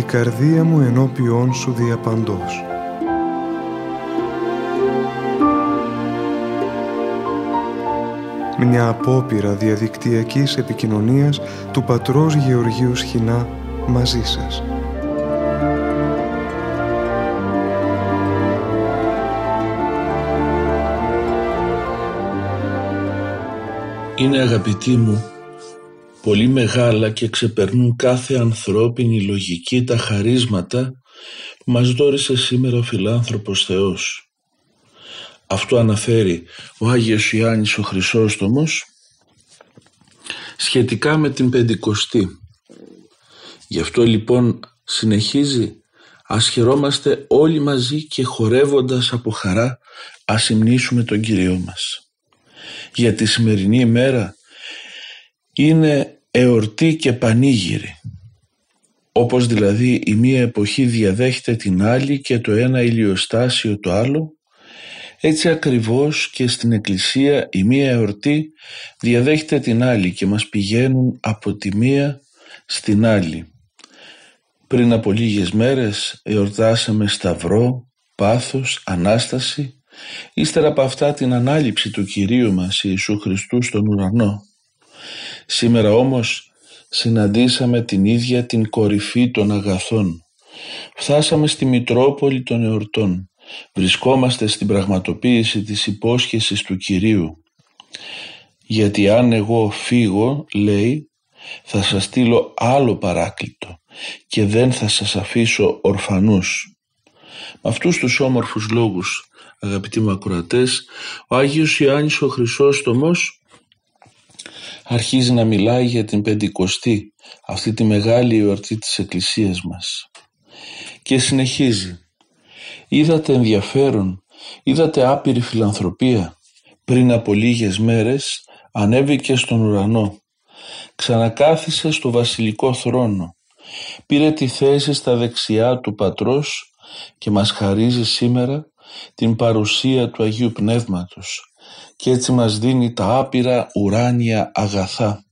η καρδία μου ενώπιόν σου διαπαντός. Μια απόπειρα διαδικτυακής επικοινωνίας του πατρός Γεωργίου Σχοινά μαζί σας. Είναι αγαπητοί μου πολύ μεγάλα και ξεπερνούν κάθε ανθρώπινη λογική τα χαρίσματα που μας δόρισε σήμερα ο φιλάνθρωπος Θεός. Αυτό αναφέρει ο Άγιος Ιωάννης ο Χρυσόστομος σχετικά με την Πεντηκοστή. Γι' αυτό λοιπόν συνεχίζει ας χαιρόμαστε όλοι μαζί και χορεύοντας από χαρά ας υμνήσουμε τον Κύριό μας. Για τη σημερινή ημέρα είναι εορτή και πανήγυρη. Όπως δηλαδή η μία εποχή διαδέχεται την άλλη και το ένα ηλιοστάσιο το άλλο, έτσι ακριβώς και στην Εκκλησία η μία εορτή διαδέχεται την άλλη και μας πηγαίνουν από τη μία στην άλλη. Πριν από λίγες μέρες εορτάσαμε Σταυρό, Πάθος, Ανάσταση, ύστερα από αυτά την ανάληψη του Κυρίου μας Ιησού Χριστού στον ουρανό. Σήμερα όμως συναντήσαμε την ίδια την κορυφή των αγαθών. Φτάσαμε στη Μητρόπολη των εορτών. Βρισκόμαστε στην πραγματοποίηση της υπόσχεσης του Κυρίου. Γιατί αν εγώ φύγω, λέει, θα σας στείλω άλλο παράκλητο και δεν θα σας αφήσω ορφανούς. Με αυτούς τους όμορφους λόγους, αγαπητοί μου ακροατές, ο Άγιος Ιωάννης ο Χρυσόστομος αρχίζει να μιλάει για την Πεντηκοστή, αυτή τη μεγάλη εορτή της Εκκλησίας μας. Και συνεχίζει. Είδατε ενδιαφέρον, είδατε άπειρη φιλανθρωπία. Πριν από λίγες μέρες ανέβηκε στον ουρανό. Ξανακάθισε στο βασιλικό θρόνο. Πήρε τη θέση στα δεξιά του Πατρός και μας χαρίζει σήμερα την παρουσία του Αγίου Πνεύματος και έτσι μας δίνει τα άπειρα ουράνια αγαθά.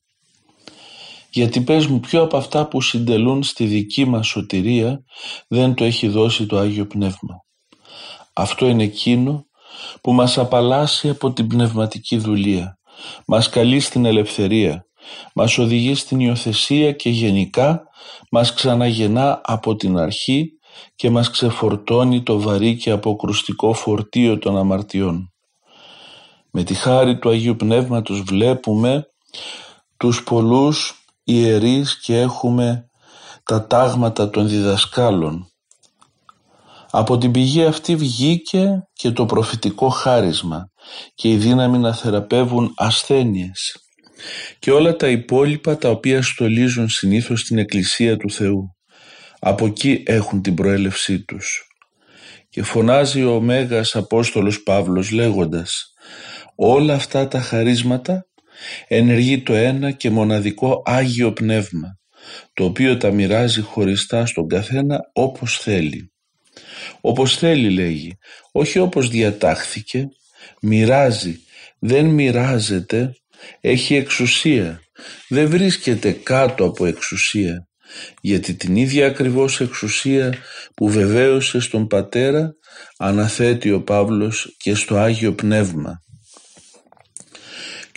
Γιατί πες μου ποιο από αυτά που συντελούν στη δική μας σωτηρία δεν το έχει δώσει το Άγιο Πνεύμα; Αυτό είναι εκείνο που μας απαλλάσσει από την πνευματική δουλεία, μας καλεί στην ελευθερία, μας οδηγεί στην υιοθεσία και γενικά μας ξαναγεννά από την αρχή και μας ξεφορτώνει το βαρύ και αποκρουστικό φορτίο των αμαρτιών. Με τη χάρη του Αγίου Πνεύματος βλέπουμε τους πολλούς ιερείς και έχουμε τα τάγματα των διδασκάλων. Από την πηγή αυτή βγήκε και το προφητικό χάρισμα και η δύναμη να θεραπεύουν ασθένειες και όλα τα υπόλοιπα τα οποία στολίζουν συνήθως την Εκκλησία του Θεού. Από εκεί έχουν την προέλευσή τους. Και φωνάζει ο Μέγας Απόστολος Παύλος λέγοντας Όλα αυτά τα χαρίσματα ενεργεί το ένα και μοναδικό Άγιο Πνεύμα, το οποίο τα μοιράζει χωριστά στον καθένα όπως θέλει. Όπως θέλει λέγει, όχι όπως διατάχθηκε, μοιράζει, δεν μοιράζεται, έχει εξουσία, δεν βρίσκεται κάτω από εξουσία, γιατί την ίδια ακριβώς εξουσία που βεβαίωσε στον Πατέρα αναθέτει ο Παύλος και στο Άγιο Πνεύμα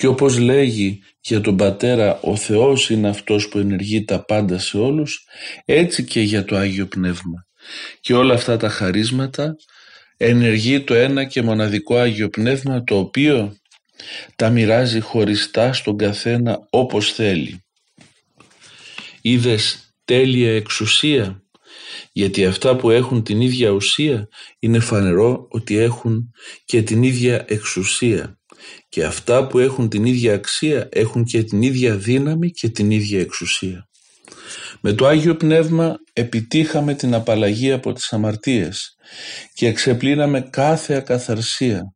και όπως λέγει για τον Πατέρα ο Θεός είναι αυτός που ενεργεί τα πάντα σε όλους, έτσι και για το Άγιο Πνεύμα. Και όλα αυτά τα χαρίσματα ενεργεί το ένα και μοναδικό Άγιο Πνεύμα το οποίο τα μοιράζει χωριστά στον καθένα όπως θέλει. Είδες τέλεια εξουσία; Γιατί αυτά που έχουν την ίδια ουσία είναι φανερό ότι έχουν και την ίδια εξουσία και αυτά που έχουν την ίδια αξία έχουν και την ίδια δύναμη και την ίδια εξουσία. Με το Άγιο Πνεύμα επιτύχαμε την απαλλαγή από τις αμαρτίες και εξεπλύναμε κάθε ακαθαρσία.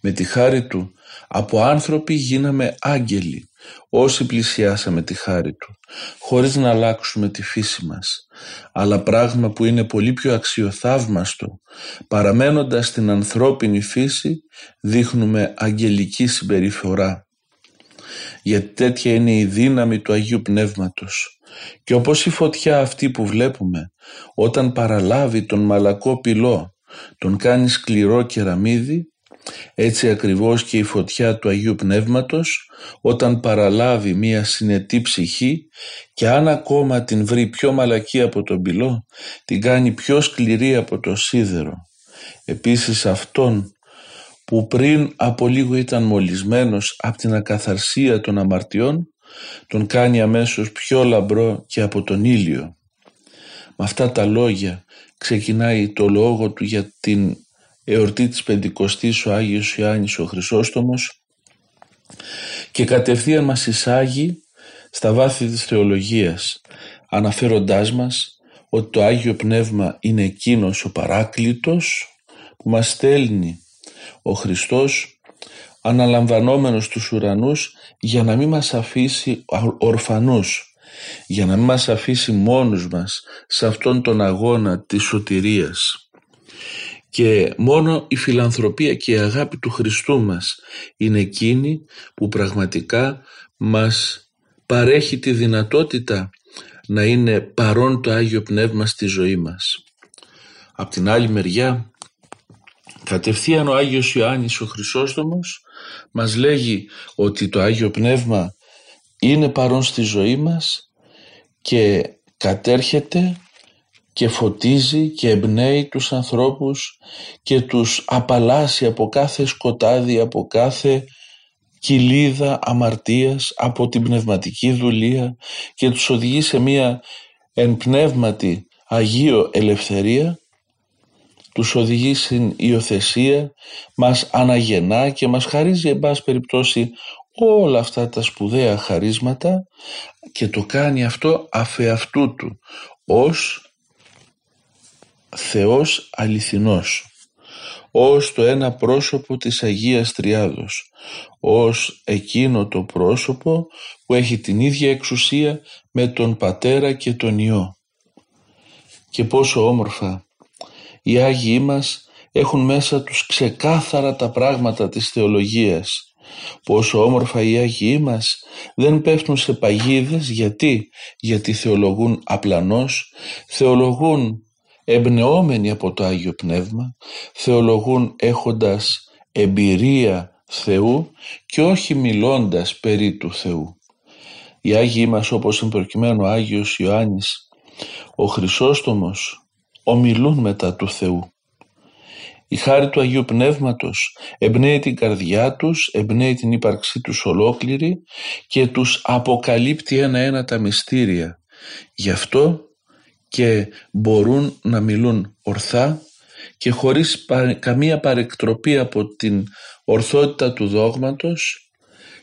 Με τη χάρη Του από άνθρωποι γίναμε άγγελοι όσοι πλησιάσαμε τη χάρη Του χωρίς να αλλάξουμε τη φύση μας. Αλλά πράγμα που είναι πολύ πιο αξιοθαύμαστο παραμένοντας την ανθρώπινη φύση δείχνουμε αγγελική συμπεριφορά. Γιατί τέτοια είναι η δύναμη του Αγίου Πνεύματος. Και όπως η φωτιά αυτή που βλέπουμε όταν παραλάβει τον μαλακό πυλό τον κάνει σκληρό κεραμίδι έτσι ακριβώς και η φωτιά του Αγίου Πνεύματος όταν παραλάβει μία συνετή ψυχή και αν ακόμα την βρει πιο μαλακή από τον πυλό την κάνει πιο σκληρή από το σίδερο. Επίσης αυτόν που πριν από λίγο ήταν μολυσμένος από την ακαθαρσία των αμαρτιών τον κάνει αμέσως πιο λαμπρό και από τον ήλιο. Με αυτά τα λόγια ξεκινάει το λόγο του για την εορτή της Πεντηκοστής ο Άγιος Ιωάννης ο Χρυσόστομος και κατευθείαν μας εισάγει στα βάθη της θεολογίας αναφέροντάς μας ότι το Άγιο Πνεύμα είναι εκείνος ο παράκλητος που μας στέλνει ο Χριστός αναλαμβανόμενος τους ουρανούς για να μην μας αφήσει ορφανούς, για να μην μας αφήσει μόνους μας σε αυτόν τον αγώνα της σωτηρίας. Και μόνο η φιλανθρωπία και η αγάπη του Χριστού μας είναι εκείνη που πραγματικά μας παρέχει τη δυνατότητα να είναι παρόν το Άγιο Πνεύμα στη ζωή μας. Απ' την άλλη μεριά Κατευθείαν ο Άγιος Ιωάννης ο Χρυσόστομος μας λέγει ότι το Άγιο Πνεύμα είναι παρόν στη ζωή μας και κατέρχεται και φωτίζει και εμπνέει τους ανθρώπους και τους απαλλάσσει από κάθε σκοτάδι, από κάθε κοιλίδα αμαρτίας, από την πνευματική δουλεία και τους οδηγεί σε μία εν πνεύματι Αγίο ελευθερία. Τους οδηγεί στην υιοθεσία, μας αναγεννά και μας χαρίζει εν πάση περιπτώσει όλα αυτά τα σπουδαία χαρίσματα και το κάνει αυτό αφεαυτού του ως Θεός αληθινός ως το ένα πρόσωπο της Αγίας Τριάδος ως εκείνο το πρόσωπο που έχει την ίδια εξουσία με τον Πατέρα και τον Υιό και πόσο όμορφα οι Άγιοι μας έχουν μέσα τους ξεκάθαρα τα πράγματα της θεολογίας. Πόσο όμορφα οι Άγιοι μας δεν πέφτουν σε παγίδες γιατί, γιατί θεολογούν απλανώς, θεολογούν εμπνεόμενοι από το Άγιο Πνεύμα, θεολογούν έχοντας εμπειρία Θεού και όχι μιλώντας περί του Θεού. Οι Άγιοι μας όπως είναι προκειμένου ο Άγιος Ιωάννης, ο Χρυσόστομος, ομιλούν μετά του Θεού. Η χάρη του Αγίου Πνεύματος εμπνέει την καρδιά τους, εμπνέει την ύπαρξή τους ολόκληρη και τους αποκαλύπτει ένα-ένα τα μυστήρια. Γι' αυτό και μπορούν να μιλούν ορθά και χωρίς καμία παρεκτροπή από την ορθότητα του δόγματος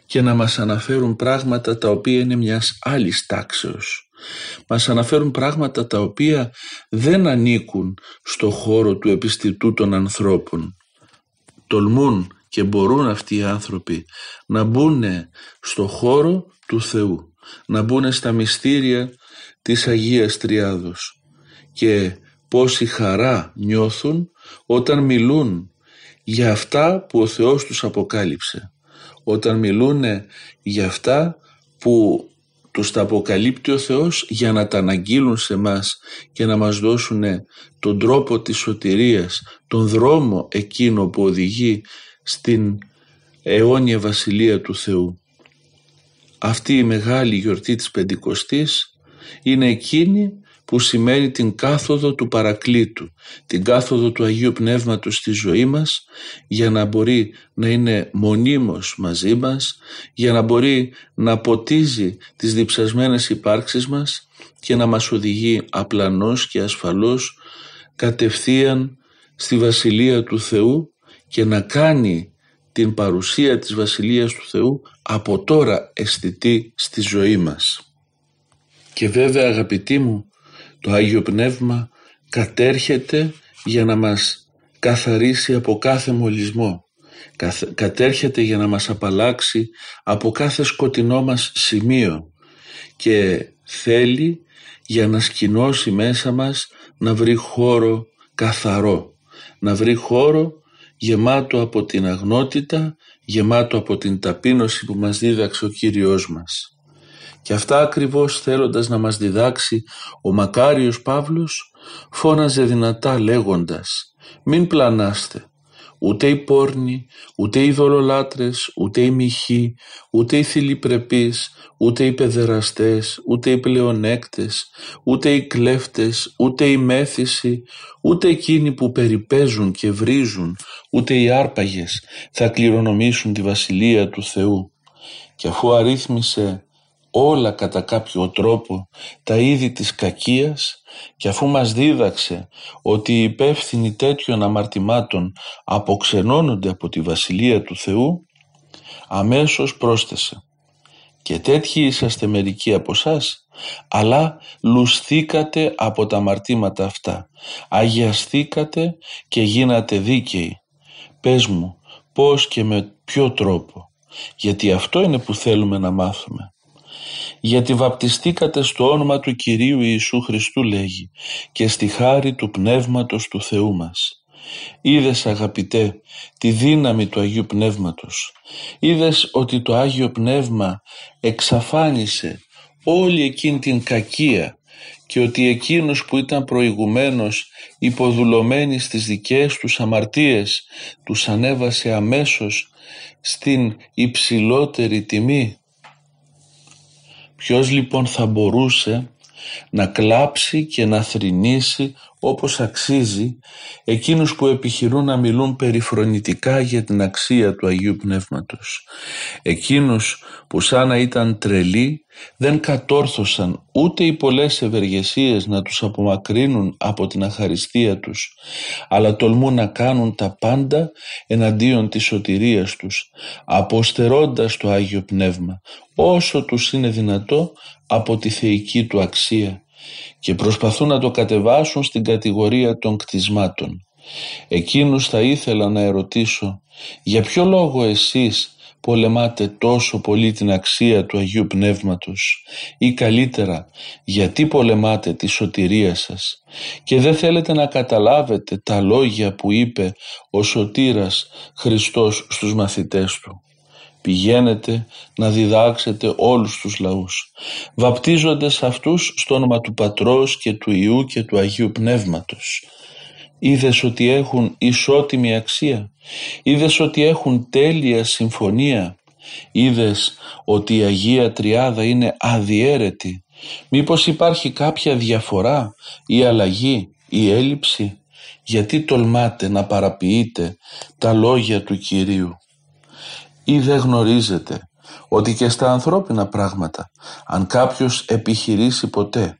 και να μας αναφέρουν πράγματα τα οποία είναι μιας άλλης τάξεως. Μας αναφέρουν πράγματα τα οποία δεν ανήκουν στο χώρο του επιστητού των ανθρώπων. Τολμούν και μπορούν αυτοί οι άνθρωποι να μπουν στο χώρο του Θεού, να μπουν στα μυστήρια της Αγίας Τριάδος και πόση χαρά νιώθουν όταν μιλούν για αυτά που ο Θεός τους αποκάλυψε. Όταν μιλούν για αυτά που τους τα αποκαλύπτει ο Θεός για να τα αναγγείλουν σε μας και να μας δώσουν τον τρόπο της σωτηρίας, τον δρόμο εκείνο που οδηγεί στην αιώνια βασιλεία του Θεού. Αυτή η μεγάλη γιορτή της Πεντηκοστής είναι εκείνη που σημαίνει την κάθοδο του Παρακλήτου, την κάθοδο του Αγίου Πνεύματος στη ζωή μας για να μπορεί να είναι μονίμως μαζί μας, για να μπορεί να ποτίζει τις διψασμένες υπάρξεις μας και να μας οδηγεί απλανός και ασφαλώς κατευθείαν στη Βασιλεία του Θεού και να κάνει την παρουσία της Βασιλείας του Θεού από τώρα αισθητή στη ζωή μας. Και βέβαια αγαπητοί μου το Άγιο Πνεύμα κατέρχεται για να μας καθαρίσει από κάθε μολυσμό. Κατέρχεται για να μας απαλλάξει από κάθε σκοτεινό μας σημείο και θέλει για να σκηνώσει μέσα μας να βρει χώρο καθαρό, να βρει χώρο γεμάτο από την αγνότητα, γεμάτο από την ταπείνωση που μας δίδαξε ο Κύριος μας. Και αυτά ακριβώς θέλοντας να μας διδάξει ο μακάριος Παύλος φώναζε δυνατά λέγοντας «Μην πλανάστε, ούτε οι πόρνοι, ούτε οι δολολάτρες, ούτε οι μοιχοί, ούτε οι θηλυπρεπείς, ούτε οι παιδεραστές, ούτε οι πλεονέκτες, ούτε οι κλέφτες, ούτε οι μέθησοι, ούτε εκείνοι που περιπέζουν και βρίζουν, ούτε οι άρπαγες θα κληρονομήσουν τη Βασιλεία του Θεού. Και αφού αρρύθμισε όλα κατά κάποιο τρόπο τα είδη της κακίας και αφού μας δίδαξε ότι οι υπεύθυνοι τέτοιων αμαρτημάτων αποξενώνονται από τη Βασιλεία του Θεού, αμέσως πρόσθεσε «Και τέτοιοι είσαστε μερικοί από εσάς, αλλά λουσθήκατε από τα αμαρτήματα αυτά, αγιαστήκατε και γίνατε δίκαιοι. Πες μου πώς και με ποιο τρόπο, γιατί αυτό είναι που θέλουμε να μάθουμε γιατί βαπτιστήκατε στο όνομα του Κυρίου Ιησού Χριστού λέγει και στη χάρη του Πνεύματος του Θεού μας. Είδες αγαπητέ τη δύναμη του Αγίου Πνεύματος. Είδες ότι το Άγιο Πνεύμα εξαφάνισε όλη εκείνη την κακία και ότι εκείνος που ήταν προηγουμένως υποδουλωμένοι στις δικές τους αμαρτίες τους ανέβασε αμέσως στην υψηλότερη τιμή Ποιος λοιπόν θα μπορούσε να κλάψει και να θρηνήσει όπως αξίζει εκείνους που επιχειρούν να μιλούν περιφρονητικά για την αξία του Αγίου Πνεύματος. Εκείνους που σαν να ήταν τρελοί δεν κατόρθωσαν ούτε οι πολλές ευεργεσίες να τους απομακρύνουν από την αχαριστία τους, αλλά τολμούν να κάνουν τα πάντα εναντίον της σωτηρίας τους, αποστερώντας το Άγιο Πνεύμα, όσο τους είναι δυνατό από τη θεϊκή του αξία και προσπαθούν να το κατεβάσουν στην κατηγορία των κτισμάτων. Εκείνους θα ήθελα να ερωτήσω για ποιο λόγο εσείς πολεμάτε τόσο πολύ την αξία του Αγίου Πνεύματος ή καλύτερα γιατί πολεμάτε τη σωτηρία σας και δεν θέλετε να καταλάβετε τα λόγια που είπε ο Σωτήρας Χριστός στους μαθητές του. Πηγαίνετε να διδάξετε όλους τους λαούς, βαπτίζοντες αυτούς στο όνομα του Πατρός και του Ιού και του Αγίου Πνεύματος. Είδες ότι έχουν ισότιμη αξία, είδες ότι έχουν τέλεια συμφωνία, είδες ότι η Αγία Τριάδα είναι αδιέρετη. Μήπως υπάρχει κάποια διαφορά ή αλλαγή ή έλλειψη, γιατί τολμάτε να παραποιείτε τα λόγια του Κυρίου; Ή δεν γνωρίζετε ότι και στα ανθρώπινα πράγματα αν κάποιος επιχειρήσει ποτέ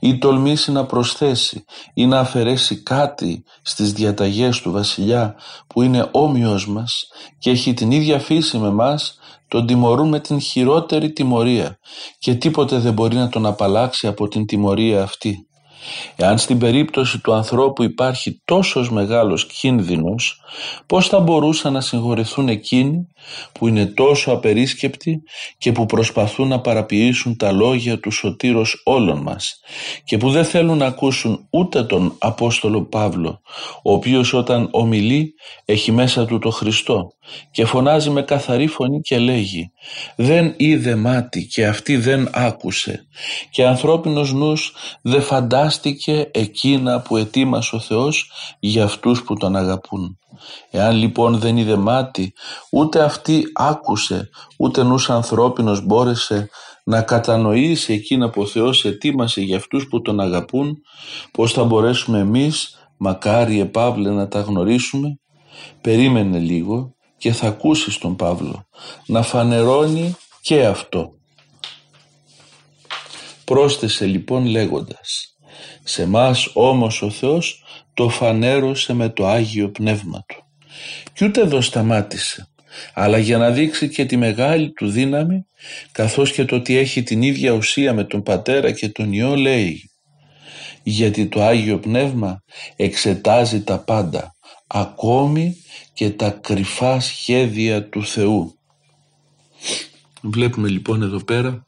ή τολμήσει να προσθέσει ή να αφαιρέσει κάτι στις διαταγές του βασιλιά που είναι όμοιος μας και έχει την ίδια φύση με μας τον τιμωρούν με την χειρότερη τιμωρία και τίποτε δεν μπορεί να τον απαλλάξει από την τιμωρία αυτή. Εάν στην περίπτωση του ανθρώπου υπάρχει τόσος μεγάλος κίνδυνος, πώς θα μπορούσαν να συγχωρεθούν εκείνοι που είναι τόσο απερίσκεπτοι και που προσπαθούν να παραποιήσουν τα λόγια του σωτήρος όλων μας και που δεν θέλουν να ακούσουν ούτε τον Απόστολο Παύλο, ο οποίος όταν ομιλεί έχει μέσα του το Χριστό και φωνάζει με καθαρή φωνή και λέγει «Δεν είδε μάτι και αυτή δεν άκουσε και ανθρώπινος νους δεν φαντάστηκε εκείνα που ετοίμασε ο Θεός για αυτούς που τον αγαπούν». Εάν λοιπόν δεν είδε μάτι, ούτε αυτή άκουσε, ούτε νους ανθρώπινος μπόρεσε να κατανοήσει εκείνα που ο Θεός ετοίμασε για αυτούς που τον αγαπούν, πώς θα μπορέσουμε εμείς, μακάρι επαύλε να τα γνωρίσουμε; Περίμενε λίγο και θα ακούσεις τον Παύλο να φανερώνει και αυτό. Πρόσθεσε λοιπόν λέγοντας «Σε μας όμως ο Θεός το φανέρωσε με το Άγιο Πνεύμα Του». Κι ούτε εδώ σταμάτησε, αλλά για να δείξει και τη μεγάλη του δύναμη, καθώς και το ότι έχει την ίδια ουσία με τον Πατέρα και τον Υιό λέει «Γιατί το Άγιο Πνεύμα εξετάζει τα πάντα, ακόμη και τα κρυφά σχέδια του Θεού. Βλέπουμε λοιπόν εδώ πέρα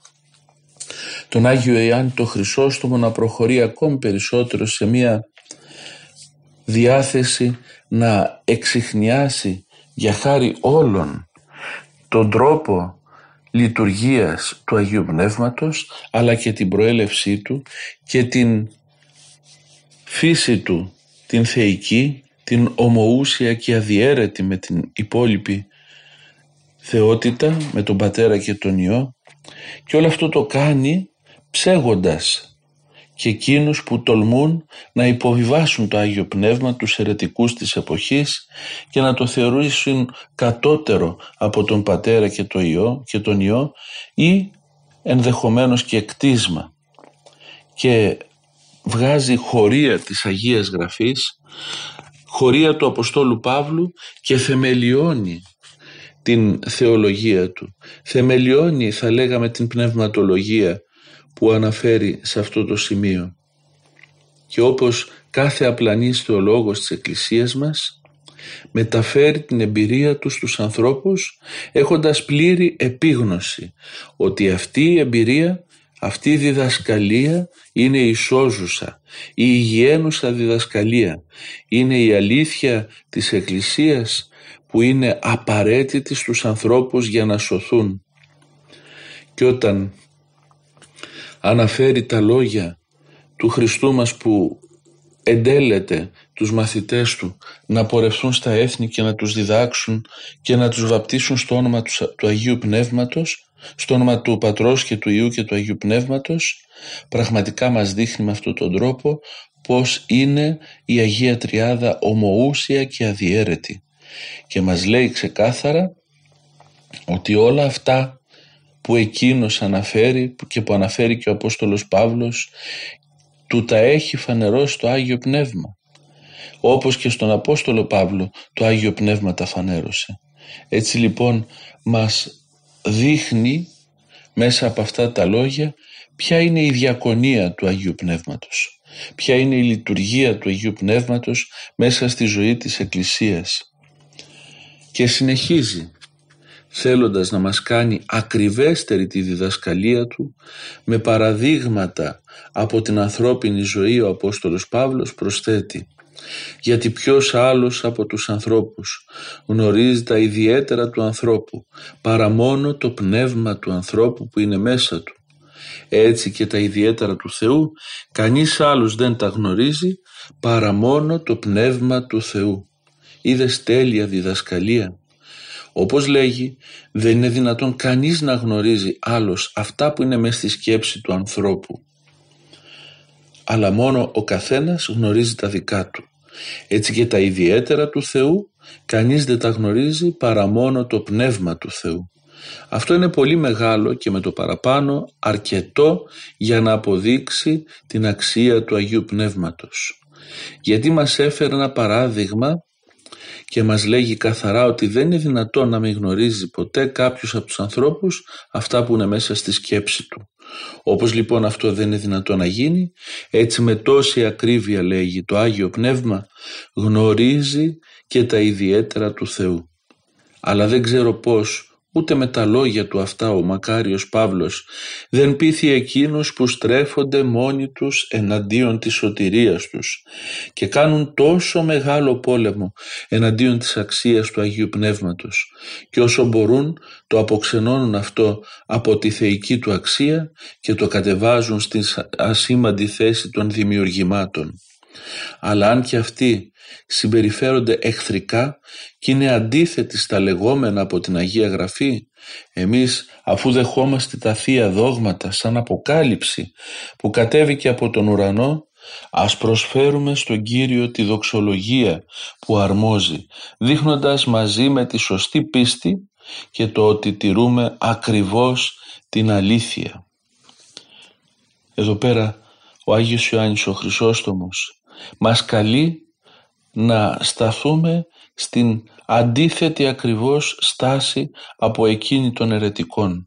τον Άγιο Ιωάννη το Χρυσόστομο να προχωρεί ακόμη περισσότερο σε μια διάθεση να εξηχνιάσει για χάρη όλων τον τρόπο λειτουργίας του Αγίου Πνεύματος αλλά και την προέλευσή του και την φύση του την θεϊκή, την ομοούσια και αδιέρετη με την υπόλοιπη θεότητα, με τον Πατέρα και τον Υιό. Και όλο αυτό το κάνει ψέγοντας και εκείνους που τολμούν να υποβιβάσουν το Άγιο Πνεύμα τους αιρετικούς της εποχής και να το θεωρήσουν κατώτερο από τον Πατέρα και, το Υιό, και τον Υιό ή ενδεχομένως και κτίσμα και βγάζει χωρία της Αγίας Γραφής χωρία του Αποστόλου Παύλου και θεμελιώνει την θεολογία του. Θεμελιώνει θα λέγαμε την πνευματολογία που αναφέρει σε αυτό το σημείο. Και όπως κάθε απλανής θεολόγος της Εκκλησίας μας, μεταφέρει την εμπειρία τους στους ανθρώπους έχοντας πλήρη επίγνωση ότι αυτή η εμπειρία, αυτή η διδασκαλία είναι η σώζουσα, η υγιένουσα διδασκαλία. Είναι η αλήθεια της Εκκλησίας που είναι απαραίτητη στους ανθρώπους για να σωθούν. Και όταν αναφέρει τα λόγια του Χριστού μας που εντέλεται τους μαθητές του να πορευθούν στα έθνη και να τους διδάξουν και να τους βαπτίσουν στο όνομα του Αγίου Πνεύματος, στο όνομα του Πατρός και του Ιού και του Αγίου Πνεύματος, πραγματικά μας δείχνει με αυτόν τον τρόπο πως είναι η Αγία Τριάδα ομοούσια και αδιέρετη. Και μας λέει ξεκάθαρα ότι όλα αυτά που εκείνος αναφέρει και που αναφέρει και ο Απόστολος Παύλος του τα έχει φανερώσει το Άγιο Πνεύμα όπως και στον Απόστολο Παύλο το Άγιο Πνεύμα τα φανέρωσε. Έτσι λοιπόν μας δείχνει μέσα από αυτά τα λόγια ποια είναι η διακονία του Αγίου Πνεύματος. Ποια είναι η λειτουργία του Αγίου Πνεύματος μέσα στη ζωή της Εκκλησίας. Και συνεχίζει θέλοντας να μας κάνει ακριβέστερη τη διδασκαλία του με παραδείγματα από την ανθρώπινη ζωή ο Απόστολος Παύλος προσθέτει γιατί ποιος άλλος από τους ανθρώπους γνωρίζει τα ιδιαίτερα του ανθρώπου παρά μόνο το πνεύμα του ανθρώπου που είναι μέσα του. Έτσι και τα ιδιαίτερα του Θεού κανείς άλλος δεν τα γνωρίζει παρά μόνο το πνεύμα του Θεού. Είδες τέλεια διδασκαλία όπως λέγει, δεν είναι δυνατόν κανείς να γνωρίζει άλλος αυτά που είναι μέσα στη σκέψη του ανθρώπου. Αλλά μόνο ο καθένας γνωρίζει τα δικά του. Έτσι και τα ιδιαίτερα του Θεού κανείς δεν τα γνωρίζει παρά μόνο το πνεύμα του Θεού. Αυτό είναι πολύ μεγάλο και με το παραπάνω αρκετό για να αποδείξει την αξία του Αγίου Πνεύματος. Γιατί μας έφερε ένα παράδειγμα και μας λέγει καθαρά ότι δεν είναι δυνατόν να μην γνωρίζει ποτέ κάποιος από τους ανθρώπους αυτά που είναι μέσα στη σκέψη του. Όπως λοιπόν αυτό δεν είναι δυνατόν να γίνει, έτσι με τόση ακρίβεια λέγει το Άγιο Πνεύμα γνωρίζει και τα ιδιαίτερα του Θεού. Αλλά δεν ξέρω πώς Ούτε με τα λόγια του αυτά ο μακάριος Παύλος δεν πείθει εκείνους που στρέφονται μόνοι τους εναντίον της σωτηρίας τους και κάνουν τόσο μεγάλο πόλεμο εναντίον της αξίας του Αγίου Πνεύματος και όσο μπορούν το αποξενώνουν αυτό από τη θεϊκή του αξία και το κατεβάζουν στην ασήμαντη θέση των δημιουργημάτων. Αλλά αν και αυτοί συμπεριφέρονται εχθρικά και είναι αντίθετοι στα λεγόμενα από την Αγία Γραφή, εμείς αφού δεχόμαστε τα Θεία Δόγματα σαν αποκάλυψη που κατέβηκε από τον ουρανό, ας προσφέρουμε στον Κύριο τη δοξολογία που αρμόζει, δείχνοντας μαζί με τη σωστή πίστη και το ότι τηρούμε ακριβώς την αλήθεια. Εδώ πέρα ο Άγιος Ιωάννης ο Χρυσόστομος μας καλεί να σταθούμε στην αντίθετη ακριβώς στάση από εκείνη των ερετικών.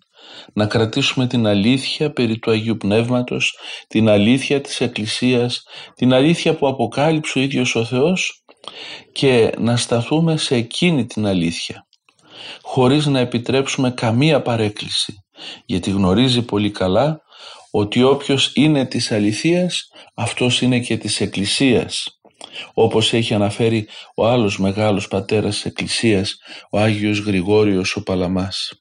Να κρατήσουμε την αλήθεια περί του Αγίου Πνεύματος, την αλήθεια της Εκκλησίας, την αλήθεια που αποκάλυψε ο ίδιος ο Θεός και να σταθούμε σε εκείνη την αλήθεια χωρίς να επιτρέψουμε καμία παρέκκληση γιατί γνωρίζει πολύ καλά ότι όποιος είναι της αληθείας αυτός είναι και της Εκκλησίας όπως έχει αναφέρει ο άλλος μεγάλος πατέρας της Εκκλησίας, ο Άγιος Γρηγόριος ο Παλαμάς.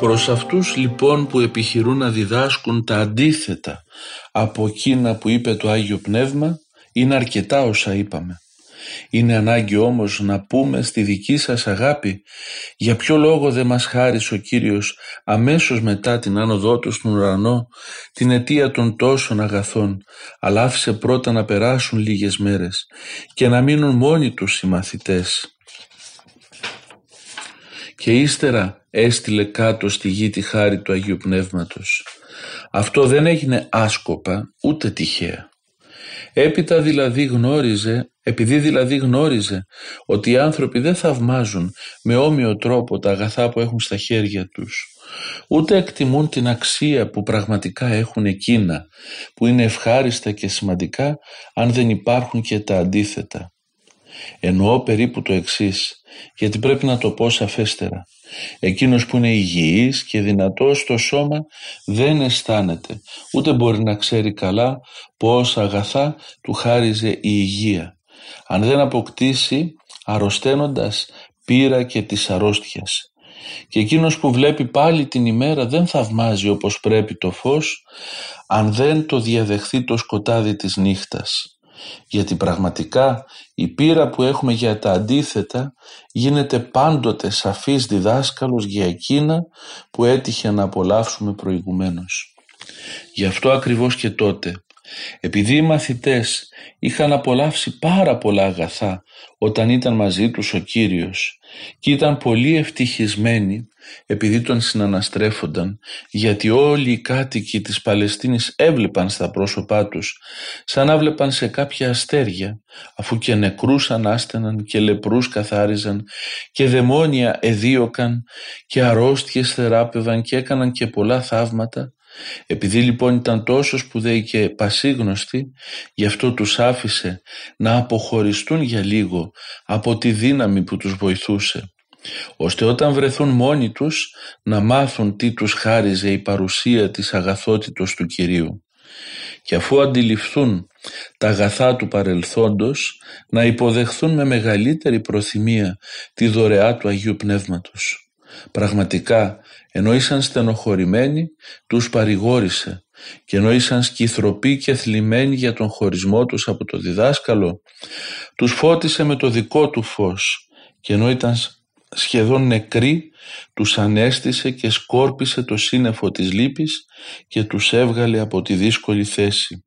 Προς αυτούς λοιπόν που επιχειρούν να διδάσκουν τα αντίθετα από εκείνα που είπε το Άγιο Πνεύμα είναι αρκετά όσα είπαμε. Είναι ανάγκη όμως να πούμε στη δική σας αγάπη για ποιο λόγο δεν μας χάρισε ο Κύριος αμέσως μετά την άνοδό του στον ουρανό την αιτία των τόσων αγαθών αλλά άφησε πρώτα να περάσουν λίγες μέρες και να μείνουν μόνοι τους οι μαθητές και ύστερα έστειλε κάτω στη γη τη χάρη του Αγίου Πνεύματος. Αυτό δεν έγινε άσκοπα ούτε τυχαία. Έπειτα δηλαδή γνώριζε, επειδή δηλαδή γνώριζε ότι οι άνθρωποι δεν θαυμάζουν με όμοιο τρόπο τα αγαθά που έχουν στα χέρια τους, ούτε εκτιμούν την αξία που πραγματικά έχουν εκείνα, που είναι ευχάριστα και σημαντικά αν δεν υπάρχουν και τα αντίθετα. Εννοώ περίπου το εξής, γιατί πρέπει να το πω σαφέστερα. Εκείνος που είναι υγιής και δυνατός στο σώμα δεν αισθάνεται, ούτε μπορεί να ξέρει καλά πόσα αγαθά του χάριζε η υγεία. Αν δεν αποκτήσει αρρωσταίνοντας πείρα και της αρρώστιας. Και εκείνος που βλέπει πάλι την ημέρα δεν θαυμάζει όπως πρέπει το φως, αν δεν το διαδεχθεί το σκοτάδι της νύχτας γιατί πραγματικά η πείρα που έχουμε για τα αντίθετα γίνεται πάντοτε σαφής διδάσκαλος για εκείνα που έτυχε να απολαύσουμε προηγουμένως. Γι' αυτό ακριβώς και τότε επειδή οι μαθητές είχαν απολαύσει πάρα πολλά αγαθά όταν ήταν μαζί τους ο Κύριος και ήταν πολύ ευτυχισμένοι επειδή τον συναναστρέφονταν γιατί όλοι οι κάτοικοι της Παλαιστίνης έβλεπαν στα πρόσωπά τους σαν να βλέπαν σε κάποια αστέρια αφού και νεκρούς ανάστεναν και λεπρούς καθάριζαν και δαιμόνια εδίωκαν και αρρώστιες θεράπευαν και έκαναν και πολλά θαύματα. Επειδή λοιπόν ήταν τόσο σπουδαίοι και πασίγνωστοι, γι' αυτό τους άφησε να αποχωριστούν για λίγο από τη δύναμη που τους βοηθούσε, ώστε όταν βρεθούν μόνοι τους να μάθουν τι τους χάριζε η παρουσία της αγαθότητος του Κυρίου. Και αφού αντιληφθούν τα αγαθά του παρελθόντος, να υποδεχθούν με μεγαλύτερη προθυμία τη δωρεά του Αγίου Πνεύματος. Πραγματικά ενώ ήσαν στενοχωρημένοι τους παρηγόρησε και ενώ ήσαν σκυθροποί και θλιμμένοι για τον χωρισμό τους από το διδάσκαλο τους φώτισε με το δικό του φως και ενώ ήταν σχεδόν νεκροί τους ανέστησε και σκόρπισε το σύννεφο της λύπης και τους έβγαλε από τη δύσκολη θέση.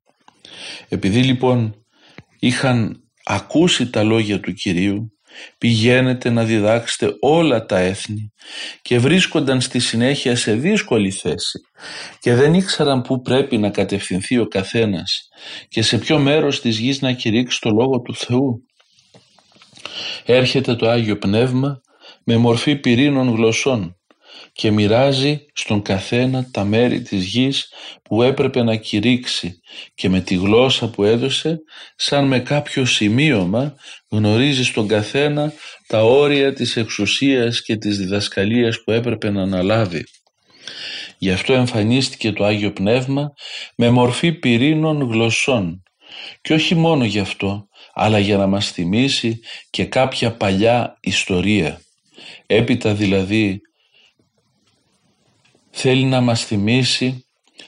Επειδή λοιπόν είχαν ακούσει τα λόγια του Κυρίου πηγαίνετε να διδάξετε όλα τα έθνη και βρίσκονταν στη συνέχεια σε δύσκολη θέση και δεν ήξεραν πού πρέπει να κατευθυνθεί ο καθένας και σε ποιο μέρος της γης να κηρύξει το Λόγο του Θεού. Έρχεται το Άγιο Πνεύμα με μορφή πυρήνων γλωσσών και μοιράζει στον καθένα τα μέρη της γης που έπρεπε να κηρύξει και με τη γλώσσα που έδωσε σαν με κάποιο σημείωμα γνωρίζει στον καθένα τα όρια της εξουσίας και της διδασκαλίας που έπρεπε να αναλάβει. Γι' αυτό εμφανίστηκε το Άγιο Πνεύμα με μορφή πυρήνων γλωσσών και όχι μόνο γι' αυτό αλλά για να μας θυμίσει και κάποια παλιά ιστορία. Έπειτα δηλαδή θέλει να μας θυμίσει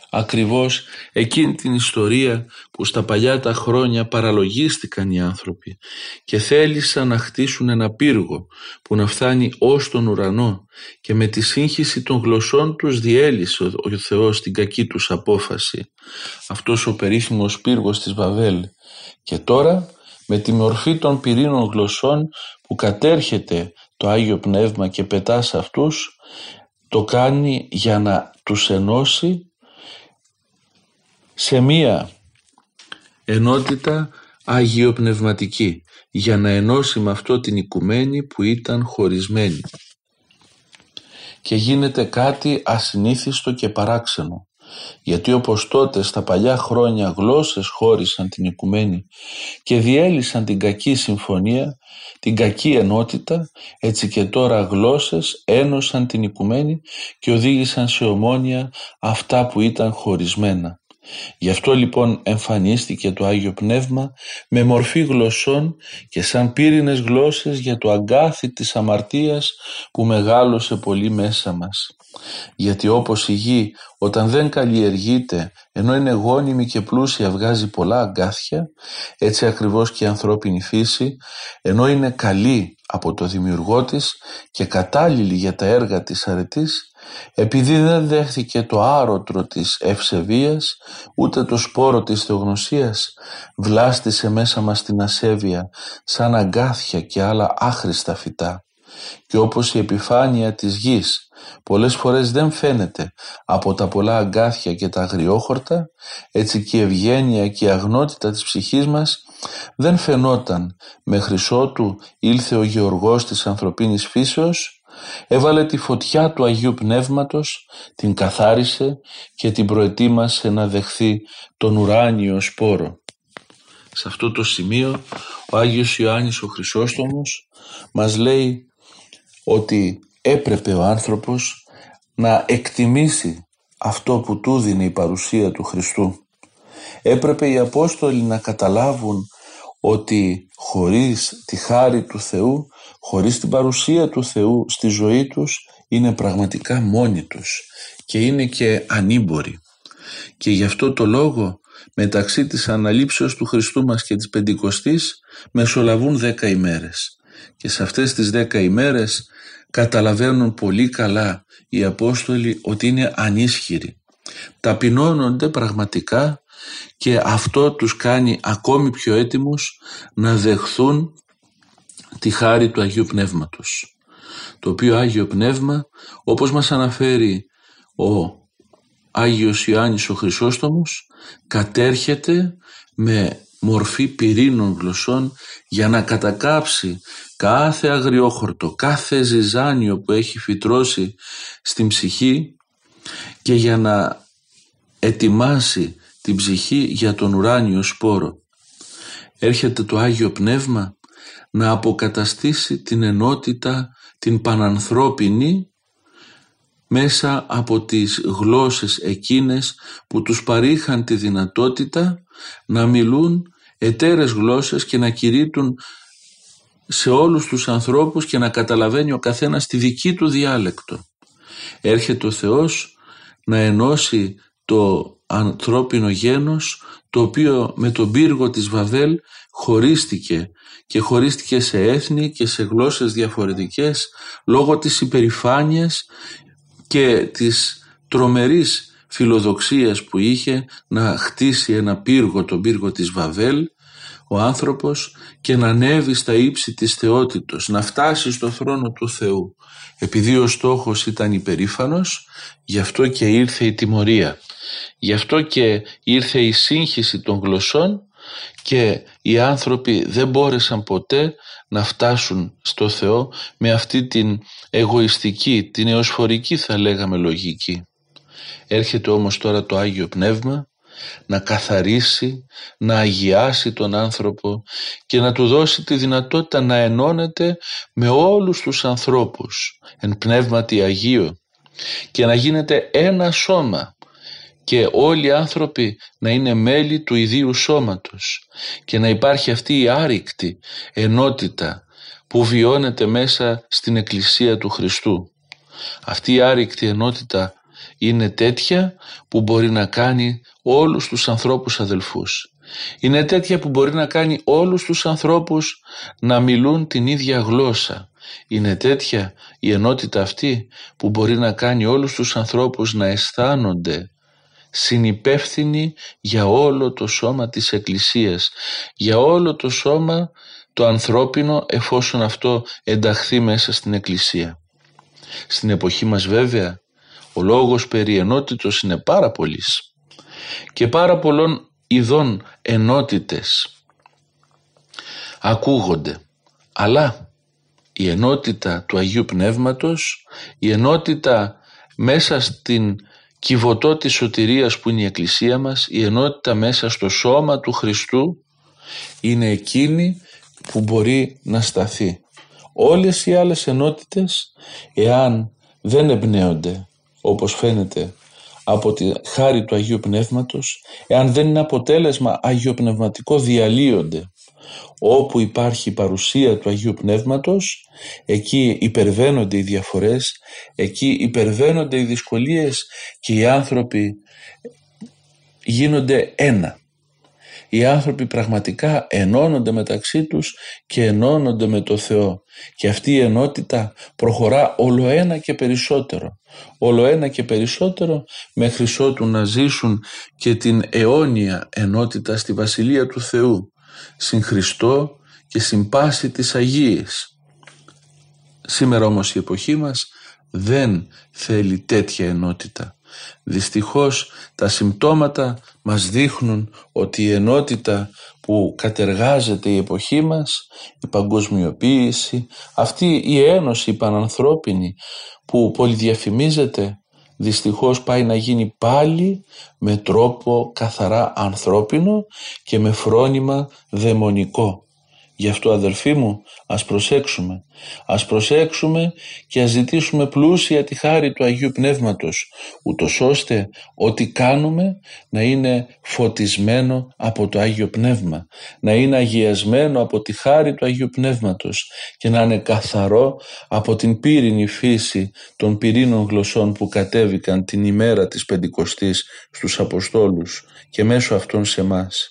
ακριβώς εκείνη την ιστορία που στα παλιά τα χρόνια παραλογίστηκαν οι άνθρωποι και θέλησαν να χτίσουν ένα πύργο που να φτάνει ως τον ουρανό και με τη σύγχυση των γλωσσών τους διέλυσε ο Θεός την κακή τους απόφαση. Αυτός ο περίφημος πύργος της Βαβέλ. Και τώρα με τη μορφή των πυρήνων γλωσσών που κατέρχεται το Άγιο Πνεύμα και πετάς σε αυτούς το κάνει για να τους ενώσει σε μία ενότητα αγιοπνευματική για να ενώσει με αυτό την οικουμένη που ήταν χωρισμένη. Και γίνεται κάτι ασυνήθιστο και παράξενο γιατί όπως τότε στα παλιά χρόνια γλώσσες χώρισαν την οικουμένη και διέλυσαν την κακή συμφωνία, την κακή ενότητα, έτσι και τώρα γλώσσες ένωσαν την οικουμένη και οδήγησαν σε ομόνια αυτά που ήταν χωρισμένα. Γι' αυτό λοιπόν εμφανίστηκε το Άγιο Πνεύμα με μορφή γλωσσών και σαν πύρινες γλώσσες για το αγκάθι της αμαρτίας που μεγάλωσε πολύ μέσα μας. Γιατί όπως η γη όταν δεν καλλιεργείται ενώ είναι γόνιμη και πλούσια βγάζει πολλά αγκάθια, έτσι ακριβώς και η ανθρώπινη φύση ενώ είναι καλή από το δημιουργό της και κατάλληλη για τα έργα της αρετής, επειδή δεν δέχθηκε το άρωτρο της ευσεβίας, ούτε το σπόρο της θεογνωσίας, βλάστησε μέσα μας την ασέβεια, σαν αγκάθια και άλλα άχρηστα φυτά. Και όπως η επιφάνεια της γης πολλές φορές δεν φαίνεται από τα πολλά αγκάθια και τα αγριόχορτα, έτσι και η ευγένεια και η αγνότητα της ψυχής μας δεν φαινόταν μέχρι ότου ήλθε ο Γεωργός της ανθρωπίνης φύσεως Έβαλε τη φωτιά του Αγίου Πνεύματος, την καθάρισε και την προετοίμασε να δεχθεί τον ουράνιο σπόρο. Σε αυτό το σημείο ο Άγιος Ιωάννης ο Χρυσόστομος μας λέει ότι έπρεπε ο άνθρωπος να εκτιμήσει αυτό που του δίνει η παρουσία του Χριστού. Έπρεπε οι Απόστολοι να καταλάβουν ότι χωρίς τη χάρη του Θεού, χωρίς την παρουσία του Θεού στη ζωή τους, είναι πραγματικά μόνοι τους και είναι και ανήμποροι. Και γι' αυτό το λόγο μεταξύ της αναλήψεως του Χριστού μας και της Πεντηκοστής μεσολαβούν δέκα ημέρες. Και σε αυτές τις δέκα ημέρες καταλαβαίνουν πολύ καλά οι Απόστολοι ότι είναι ανίσχυροι. Ταπεινώνονται πραγματικά και αυτό τους κάνει ακόμη πιο έτοιμους να δεχθούν τη χάρη του Αγίου Πνεύματος. Το οποίο Άγιο Πνεύμα, όπως μας αναφέρει ο Άγιος Ιωάννης ο Χρυσόστομος, κατέρχεται με μορφή πυρήνων γλωσσών για να κατακάψει κάθε αγριόχορτο, κάθε ζυζάνιο που έχει φυτρώσει στην ψυχή και για να ετοιμάσει την ψυχή για τον ουράνιο σπόρο. Έρχεται το Άγιο Πνεύμα να αποκαταστήσει την ενότητα, την πανανθρώπινη μέσα από τις γλώσσες εκείνες που τους παρήχαν τη δυνατότητα να μιλούν ετέρες γλώσσες και να κηρύττουν σε όλους τους ανθρώπους και να καταλαβαίνει ο καθένας τη δική του διάλεκτο. Έρχεται ο Θεός να ενώσει το ανθρώπινο γένος το οποίο με τον πύργο της Βαβέλ χωρίστηκε και χωρίστηκε σε έθνη και σε γλώσσες διαφορετικές λόγω της υπερηφάνειας και της τρομερής φιλοδοξίας που είχε να χτίσει ένα πύργο, τον πύργο της Βαβέλ ο άνθρωπος και να ανέβει στα ύψη της θεότητος, να φτάσει στο θρόνο του Θεού. Επειδή ο στόχος ήταν υπερήφανος, γι' αυτό και ήρθε η τιμωρία. Γι' αυτό και ήρθε η σύγχυση των γλωσσών και οι άνθρωποι δεν μπόρεσαν ποτέ να φτάσουν στο Θεό με αυτή την εγωιστική, την εωσφορική θα λέγαμε λογική. Έρχεται όμως τώρα το Άγιο Πνεύμα να καθαρίσει, να αγιάσει τον άνθρωπο και να του δώσει τη δυνατότητα να ενώνεται με όλους τους ανθρώπους εν πνεύματι Αγίο και να γίνεται ένα σώμα και όλοι οι άνθρωποι να είναι μέλη του ιδίου σώματος και να υπάρχει αυτή η άρρηκτη ενότητα που βιώνεται μέσα στην Εκκλησία του Χριστού. Αυτή η άρρηκτη ενότητα είναι τέτοια που μπορεί να κάνει όλους τους ανθρώπους αδελφούς. Είναι τέτοια που μπορεί να κάνει όλους τους ανθρώπους να μιλούν την ίδια γλώσσα. Είναι τέτοια η ενότητα αυτή που μπορεί να κάνει όλους τους ανθρώπους να αισθάνονται συνυπεύθυνοι για όλο το σώμα της Εκκλησίας, για όλο το σώμα το ανθρώπινο εφόσον αυτό ενταχθεί μέσα στην Εκκλησία. Στην εποχή μας βέβαια ο λόγος περί ενότητος είναι πάρα πολύς και πάρα πολλών ειδών ενότητες ακούγονται αλλά η ενότητα του Αγίου Πνεύματος η ενότητα μέσα στην κυβωτό της σωτηρίας που είναι η Εκκλησία μας η ενότητα μέσα στο σώμα του Χριστού είναι εκείνη που μπορεί να σταθεί. Όλες οι άλλες ενότητες εάν δεν εμπνέονται όπως φαίνεται από τη χάρη του Αγίου Πνεύματος, εάν δεν είναι αποτέλεσμα αγιοπνευματικό διαλύονται. Όπου υπάρχει η παρουσία του Αγίου Πνεύματος, εκεί υπερβαίνονται οι διαφορές, εκεί υπερβαίνονται οι δυσκολίες και οι άνθρωποι γίνονται ένα οι άνθρωποι πραγματικά ενώνονται μεταξύ τους και ενώνονται με το Θεό και αυτή η ενότητα προχωρά όλο ένα και περισσότερο όλο ένα και περισσότερο μέχρι ότου να ζήσουν και την αιώνια ενότητα στη Βασιλεία του Θεού συν Χριστό και συν πάση της Αγίας. Σήμερα όμως η εποχή μας δεν θέλει τέτοια ενότητα. Δυστυχώς τα συμπτώματα μας δείχνουν ότι η ενότητα που κατεργάζεται η εποχή μας, η παγκοσμιοποίηση, αυτή η ένωση η πανανθρώπινη που πολυδιαφημίζεται δυστυχώς πάει να γίνει πάλι με τρόπο καθαρά ανθρώπινο και με φρόνημα δαιμονικό. Γι' αυτό αδελφοί μου ας προσέξουμε. Ας προσέξουμε και ας ζητήσουμε πλούσια τη χάρη του Αγίου Πνεύματος ούτως ώστε ό,τι κάνουμε να είναι φωτισμένο από το Άγιο Πνεύμα να είναι αγιασμένο από τη χάρη του Αγίου Πνεύματος και να είναι καθαρό από την πύρινη φύση των πυρήνων γλωσσών που κατέβηκαν την ημέρα της Πεντηκοστής στους Αποστόλους και μέσω αυτών σε μας.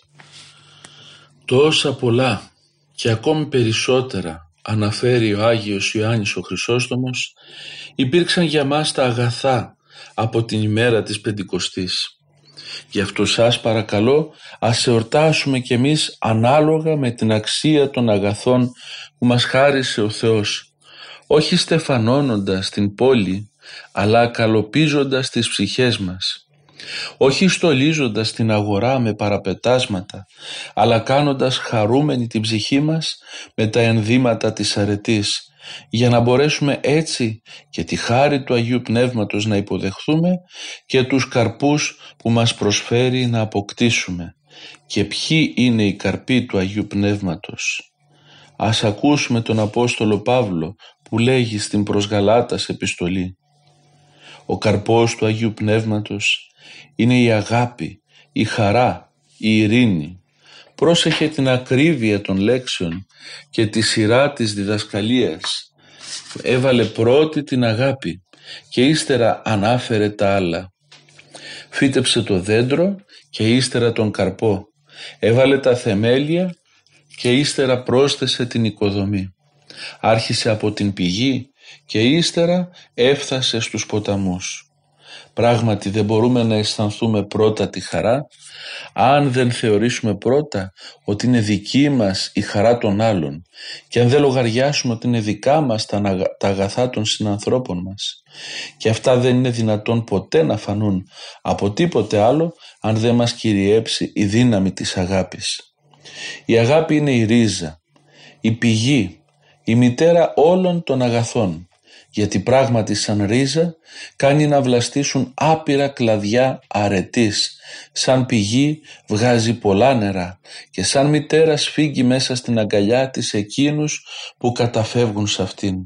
Τόσα πολλά και ακόμη περισσότερα αναφέρει ο Άγιος Ιωάννης ο Χρυσόστομος υπήρξαν για μας τα αγαθά από την ημέρα της Πεντηκοστής. Γι' αυτό σας παρακαλώ ας εορτάσουμε κι εμείς ανάλογα με την αξία των αγαθών που μας χάρισε ο Θεός όχι στεφανώνοντας την πόλη αλλά καλοπίζοντας τις ψυχές μας όχι στολίζοντας την αγορά με παραπετάσματα, αλλά κάνοντας χαρούμενη την ψυχή μας με τα ενδύματα της αρετής, για να μπορέσουμε έτσι και τη χάρη του Αγίου Πνεύματος να υποδεχθούμε και τους καρπούς που μας προσφέρει να αποκτήσουμε. Και ποιοι είναι οι καρποί του Αγίου Πνεύματος; Ας ακούσουμε τον Απόστολο Παύλο που λέγει στην προσγαλάτας επιστολή «Ο καρπός του Αγίου Πνεύματος είναι η αγάπη, η χαρά, η ειρήνη. Πρόσεχε την ακρίβεια των λέξεων και τη σειρά της διδασκαλίας. Έβαλε πρώτη την αγάπη και ύστερα ανάφερε τα άλλα. Φύτεψε το δέντρο και ύστερα τον καρπό. Έβαλε τα θεμέλια και ύστερα πρόσθεσε την οικοδομή. Άρχισε από την πηγή και ύστερα έφτασε στους ποταμούς. Πράγματι δεν μπορούμε να αισθανθούμε πρώτα τη χαρά αν δεν θεωρήσουμε πρώτα ότι είναι δική μας η χαρά των άλλων και αν δεν λογαριάσουμε ότι είναι δικά μας τα, τα αγαθά των συνανθρώπων μας. Και αυτά δεν είναι δυνατόν ποτέ να φανούν από τίποτε άλλο αν δεν μας κυριέψει η δύναμη της αγάπης. Η αγάπη είναι η ρίζα, η πηγή, η μητέρα όλων των αγαθών γιατί πράγματι σαν ρίζα κάνει να βλαστήσουν άπειρα κλαδιά αρετής, σαν πηγή βγάζει πολλά νερά και σαν μητέρα σφίγγει μέσα στην αγκαλιά της εκείνους που καταφεύγουν σε αυτήν.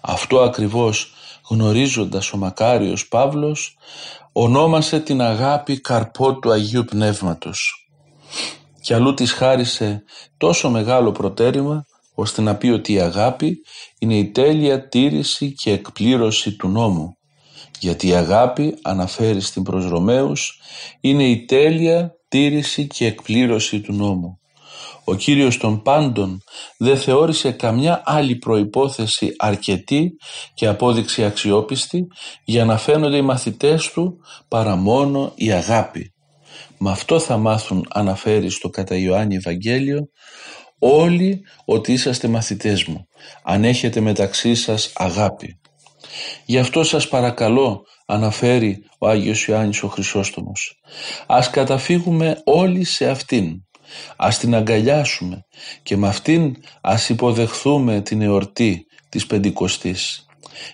Αυτό ακριβώς γνωρίζοντας ο μακάριος Παύλος ονόμασε την αγάπη καρπό του Αγίου Πνεύματος και αλλού της χάρισε τόσο μεγάλο προτέρημα ώστε να πει ότι η αγάπη είναι η τέλεια τήρηση και εκπλήρωση του νόμου. Γιατί η αγάπη, αναφέρει στην προς Ρωμαίους, είναι η τέλεια τήρηση και εκπλήρωση του νόμου. Ο Κύριος των πάντων δεν θεώρησε καμιά άλλη προϋπόθεση αρκετή και απόδειξη αξιόπιστη για να φαίνονται οι μαθητές του παρά μόνο η αγάπη. Με αυτό θα μάθουν αναφέρει στο κατά Ιωάννη Ευαγγέλιο όλοι ότι είσαστε μαθητές μου, αν έχετε μεταξύ σας αγάπη. Γι' αυτό σας παρακαλώ, αναφέρει ο Άγιος Ιωάννης ο Χρυσόστομος, ας καταφύγουμε όλοι σε Αυτήν, ας την αγκαλιάσουμε και με Αυτήν ας υποδεχθούμε την εορτή της Πεντηκοστής.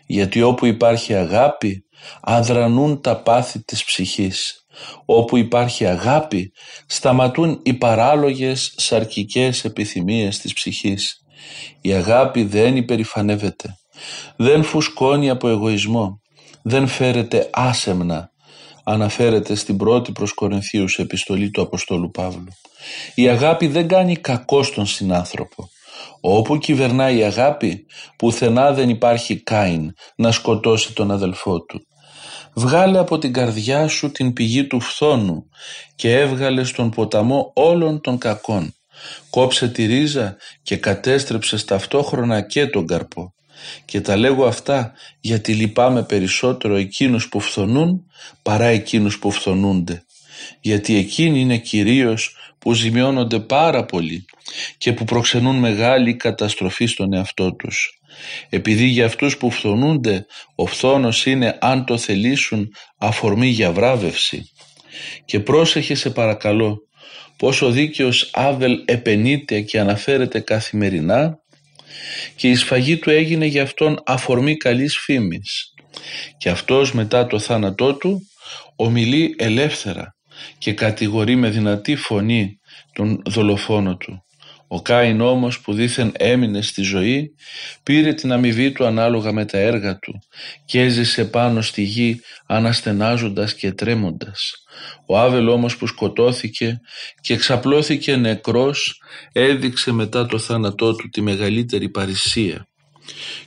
Γιατί όπου υπάρχει αγάπη, αδρανούν τα πάθη της ψυχής Όπου υπάρχει αγάπη σταματούν οι παράλογες σαρκικές επιθυμίες της ψυχής. Η αγάπη δεν υπερηφανεύεται, δεν φουσκώνει από εγωισμό, δεν φέρεται άσεμνα, αναφέρεται στην πρώτη προς Κορινθίους επιστολή του Αποστόλου Παύλου. Η αγάπη δεν κάνει κακό στον συνάνθρωπο. Όπου κυβερνάει η αγάπη, πουθενά δεν υπάρχει Κάιν να σκοτώσει τον αδελφό του. Βγάλε από την καρδιά σου την πηγή του φθόνου και έβγαλε στον ποταμό όλων των κακών. Κόψε τη ρίζα και κατέστρεψε ταυτόχρονα και τον καρπό. Και τα λέγω αυτά γιατί λυπάμαι περισσότερο εκείνους που φθονούν παρά εκείνους που φθονούνται. Γιατί εκείνοι είναι κυρίως που ζημιώνονται πάρα πολύ και που προξενούν μεγάλη καταστροφή στον εαυτό τους. Επειδή για αυτούς που φθονούνται ο φθόνος είναι αν το θελήσουν αφορμή για βράβευση. Και πρόσεχε σε παρακαλώ πως ο δίκαιος Άβελ επενείται και αναφέρεται καθημερινά και η σφαγή του έγινε για αυτόν αφορμή καλής φήμης και αυτός μετά το θάνατό του ομιλεί ελεύθερα και κατηγορεί με δυνατή φωνή τον δολοφόνο του. Ο Κάιν όμως που δήθεν έμεινε στη ζωή πήρε την αμοιβή του ανάλογα με τα έργα του και έζησε πάνω στη γη αναστενάζοντας και τρέμοντας. Ο Άβελ όμως που σκοτώθηκε και ξαπλώθηκε νεκρός έδειξε μετά το θάνατό του τη μεγαλύτερη παρησία.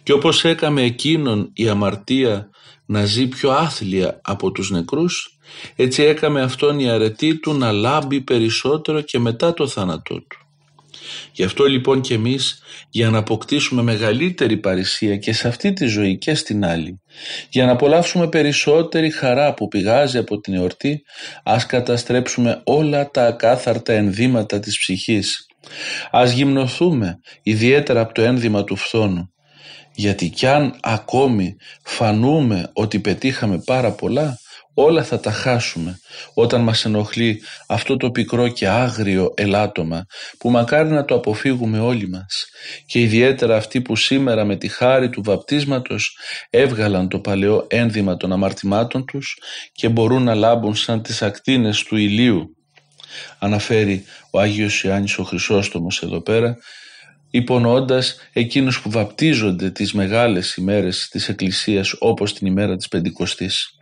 Και όπως έκαμε εκείνον η αμαρτία να ζει πιο άθλια από τους νεκρούς, έτσι έκαμε αυτόν η αρετή του να λάμπει περισσότερο και μετά το θάνατό του. Γι' αυτό λοιπόν και εμείς για να αποκτήσουμε μεγαλύτερη παρησία και σε αυτή τη ζωή και στην άλλη, για να απολαύσουμε περισσότερη χαρά που πηγάζει από την εορτή, ας καταστρέψουμε όλα τα ακάθαρτα ενδύματα της ψυχής. Ας γυμνοθούμε ιδιαίτερα από το ένδυμα του φθόνου, γιατί κι αν ακόμη φανούμε ότι πετύχαμε πάρα πολλά, όλα θα τα χάσουμε όταν μας ενοχλεί αυτό το πικρό και άγριο ελάττωμα που μακάρι να το αποφύγουμε όλοι μας και ιδιαίτερα αυτοί που σήμερα με τη χάρη του βαπτίσματος έβγαλαν το παλαιό ένδυμα των αμαρτημάτων τους και μπορούν να λάμπουν σαν τις ακτίνες του ηλίου. Αναφέρει ο Άγιος Ιωάννης ο Χρυσόστομος εδώ πέρα υπονοώντας εκείνους που βαπτίζονται τις μεγάλες ημέρες της Εκκλησίας όπως την ημέρα της Πεντηκοστής.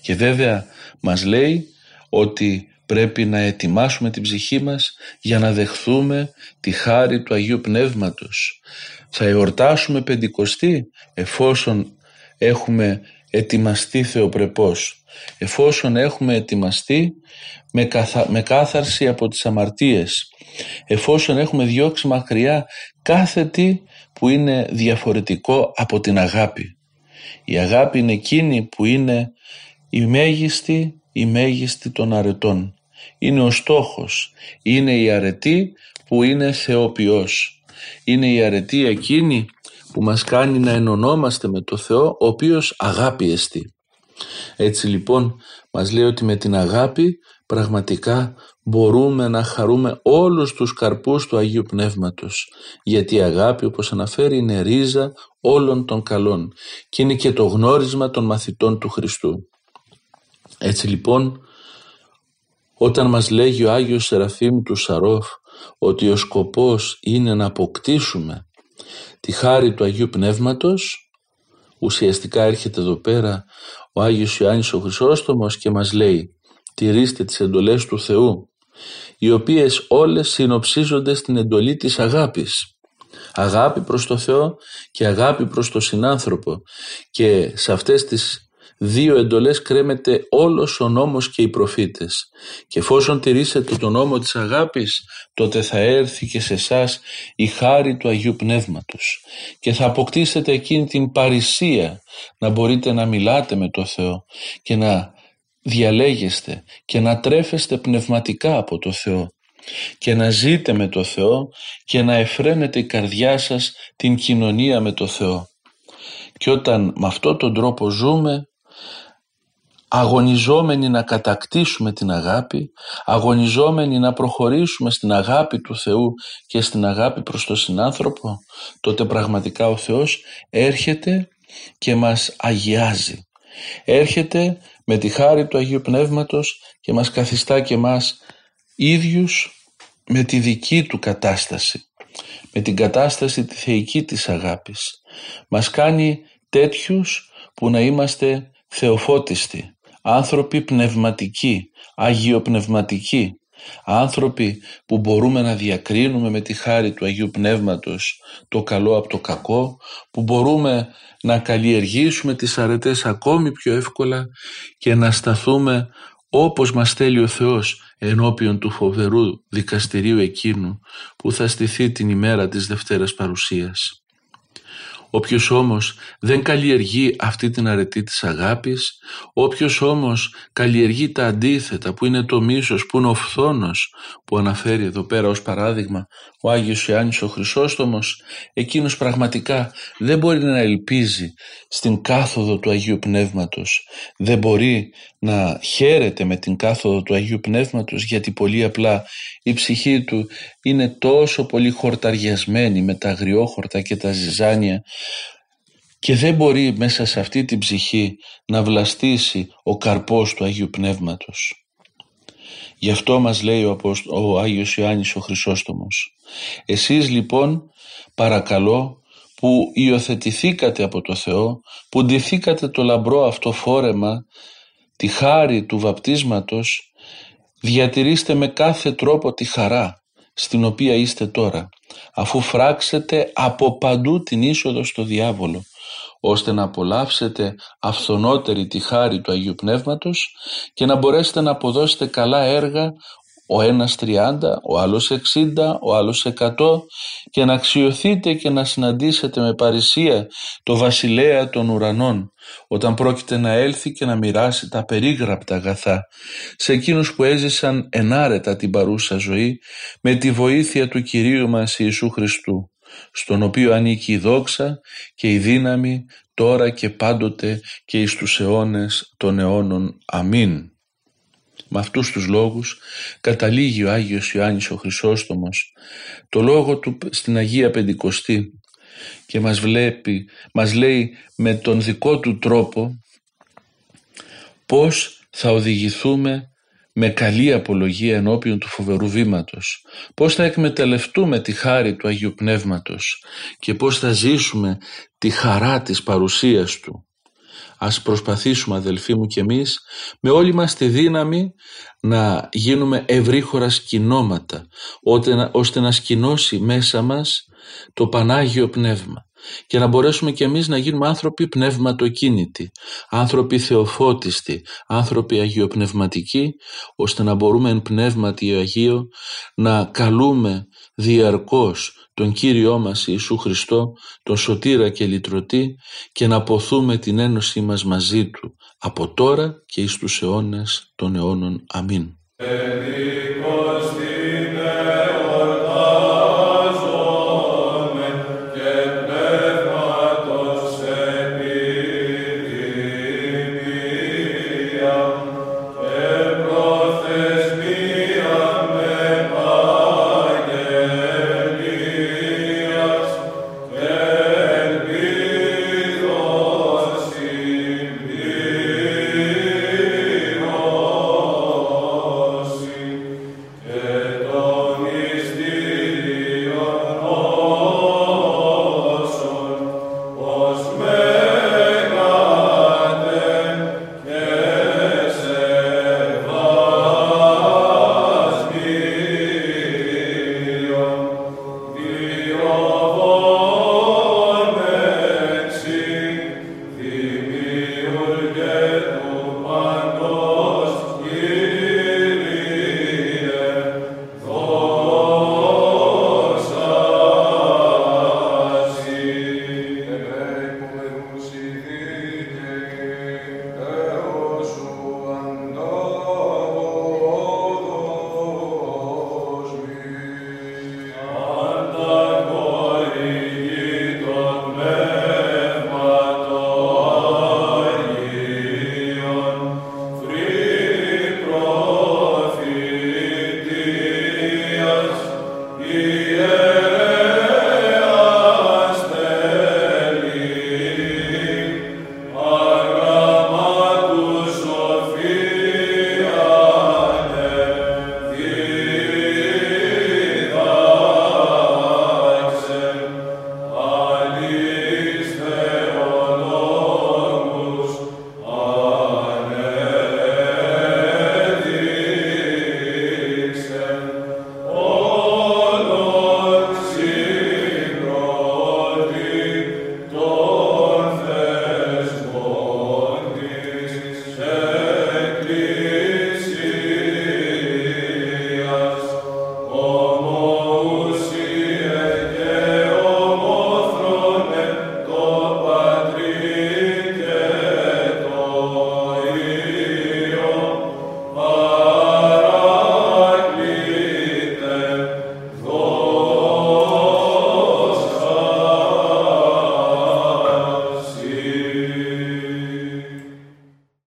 Και βέβαια μας λέει ότι πρέπει να ετοιμάσουμε την ψυχή μας για να δεχθούμε τη χάρη του Αγίου Πνεύματος. Θα εορτάσουμε Πεντηκοστή εφόσον έχουμε ετοιμαστεί θεοπρεπώς, εφόσον έχουμε ετοιμαστεί με, με κάθαρση από τις αμαρτίες, εφόσον έχουμε διώξει μακριά κάθε τι που είναι διαφορετικό από την αγάπη. Η αγάπη είναι εκείνη που είναι η μέγιστη, η μέγιστη των αρετών. Είναι ο στόχος. Είναι η αρετή που είναι θεοποιός. Είναι η αρετή εκείνη που μας κάνει να ενωνόμαστε με το Θεό, ο οποίος αγάπη εστί. Έτσι λοιπόν μας λέει ότι με την αγάπη πραγματικά μπορούμε να χαρούμε όλους τους καρπούς του Αγίου Πνεύματος. Γιατί η αγάπη όπως αναφέρει είναι ρίζα όλων των καλών και είναι και το γνώρισμα των μαθητών του Χριστού. Έτσι λοιπόν όταν μας λέγει ο Άγιος Σεραφείμ του Σαρόφ ότι ο σκοπός είναι να αποκτήσουμε τη χάρη του Αγίου Πνεύματος ουσιαστικά έρχεται εδώ πέρα ο Άγιος Ιωάννης ο Χρυσόστομος και μας λέει τηρήστε τις εντολές του Θεού οι οποίες όλες συνοψίζονται στην εντολή της αγάπης. Αγάπη προς το Θεό και αγάπη προς το συνάνθρωπο. Και σε αυτές τις δύο εντολές κρέμεται όλος ο νόμος και οι προφήτες και εφόσον τηρήσετε τον νόμο της αγάπης τότε θα έρθει και σε εσάς η χάρη του Αγίου Πνεύματος και θα αποκτήσετε εκείνη την παρησία να μπορείτε να μιλάτε με το Θεό και να διαλέγεστε και να τρέφεστε πνευματικά από το Θεό και να ζείτε με το Θεό και να εφραίνετε η καρδιά σας την κοινωνία με το Θεό. Και όταν με αυτόν τον τρόπο ζούμε αγωνιζόμενοι να κατακτήσουμε την αγάπη, αγωνιζόμενοι να προχωρήσουμε στην αγάπη του Θεού και στην αγάπη προς τον συνάνθρωπο, τότε πραγματικά ο Θεός έρχεται και μας αγιάζει. Έρχεται με τη χάρη του Αγίου Πνεύματος και μας καθιστά και μας ίδιους με τη δική του κατάσταση, με την κατάσταση τη θεϊκή της αγάπης. Μας κάνει τέτοιους που να είμαστε θεοφώτιστοι, άνθρωποι πνευματικοί, αγιοπνευματικοί, άνθρωποι που μπορούμε να διακρίνουμε με τη χάρη του Αγίου Πνεύματος το καλό από το κακό, που μπορούμε να καλλιεργήσουμε τις αρετές ακόμη πιο εύκολα και να σταθούμε όπως μας θέλει ο Θεός ενώπιον του φοβερού δικαστηρίου εκείνου που θα στηθεί την ημέρα της Δευτέρας Παρουσίας. Όποιος όμως δεν καλλιεργεί αυτή την αρετή της αγάπης, όποιος όμως καλλιεργεί τα αντίθετα που είναι το μίσος, που είναι ο φθόνος που αναφέρει εδώ πέρα ως παράδειγμα ο Άγιος Ιωάννης ο Χρυσόστομος, εκείνος πραγματικά δεν μπορεί να ελπίζει στην κάθοδο του Αγίου Πνεύματος, δεν μπορεί να χαίρεται με την κάθοδο του Αγίου Πνεύματος γιατί πολύ απλά η ψυχή του είναι τόσο πολύ χορταριασμένη με τα αγριόχορτα και τα ζυζάνια και δεν μπορεί μέσα σε αυτή την ψυχή να βλαστήσει ο καρπός του Αγίου Πνεύματος. Γι' αυτό μας λέει ο, ο Άγιος Ιωάννης ο Χρυσόστομος. Εσείς λοιπόν παρακαλώ που υιοθετηθήκατε από το Θεό, που ντυθήκατε το λαμπρό αυτό φόρεμα, τη χάρη του βαπτίσματος, διατηρήστε με κάθε τρόπο τη χαρά στην οποία είστε τώρα, αφού φράξετε από παντού την είσοδο στο διάβολο, ώστε να απολαύσετε αυθονότερη τη χάρη του Αγίου Πνεύματος και να μπορέσετε να αποδώσετε καλά έργα ο ένας 30, ο άλλος 60, ο άλλος 100 και να αξιωθείτε και να συναντήσετε με παρησία το βασιλέα των ουρανών όταν πρόκειται να έλθει και να μοιράσει τα περίγραπτα αγαθά σε εκείνους που έζησαν ενάρετα την παρούσα ζωή με τη βοήθεια του Κυρίου μας Ιησού Χριστού στον οποίο ανήκει η δόξα και η δύναμη τώρα και πάντοτε και εις τους αιώνες των αιώνων. Αμήν. Με αυτούς τους λόγους καταλήγει ο Άγιος Ιωάννης ο Χρυσόστομος το λόγο του στην Αγία Πεντηκοστή και μας βλέπει, μας λέει με τον δικό του τρόπο πώς θα οδηγηθούμε με καλή απολογία ενώπιον του φοβερού βήματος, πώς θα εκμεταλλευτούμε τη χάρη του Αγίου Πνεύματος και πώς θα ζήσουμε τη χαρά της παρουσίας Του. Ας προσπαθήσουμε αδελφοί μου και εμείς με όλη μας τη δύναμη να γίνουμε ευρύχωρα σκηνώματα ώστε να σκηνώσει μέσα μας το Πανάγιο Πνεύμα και να μπορέσουμε και εμείς να γίνουμε άνθρωποι πνευματοκίνητοι, άνθρωποι θεοφώτιστοι, άνθρωποι αγιοπνευματικοί, ώστε να μπορούμε εν πνεύματι Αγίο να καλούμε διαρκώς τον Κύριό μας Ιησού Χριστό, τον Σωτήρα και Λυτρωτή και να ποθούμε την ένωσή μας μαζί Του από τώρα και εις τους αιώνες των αιώνων. Αμήν.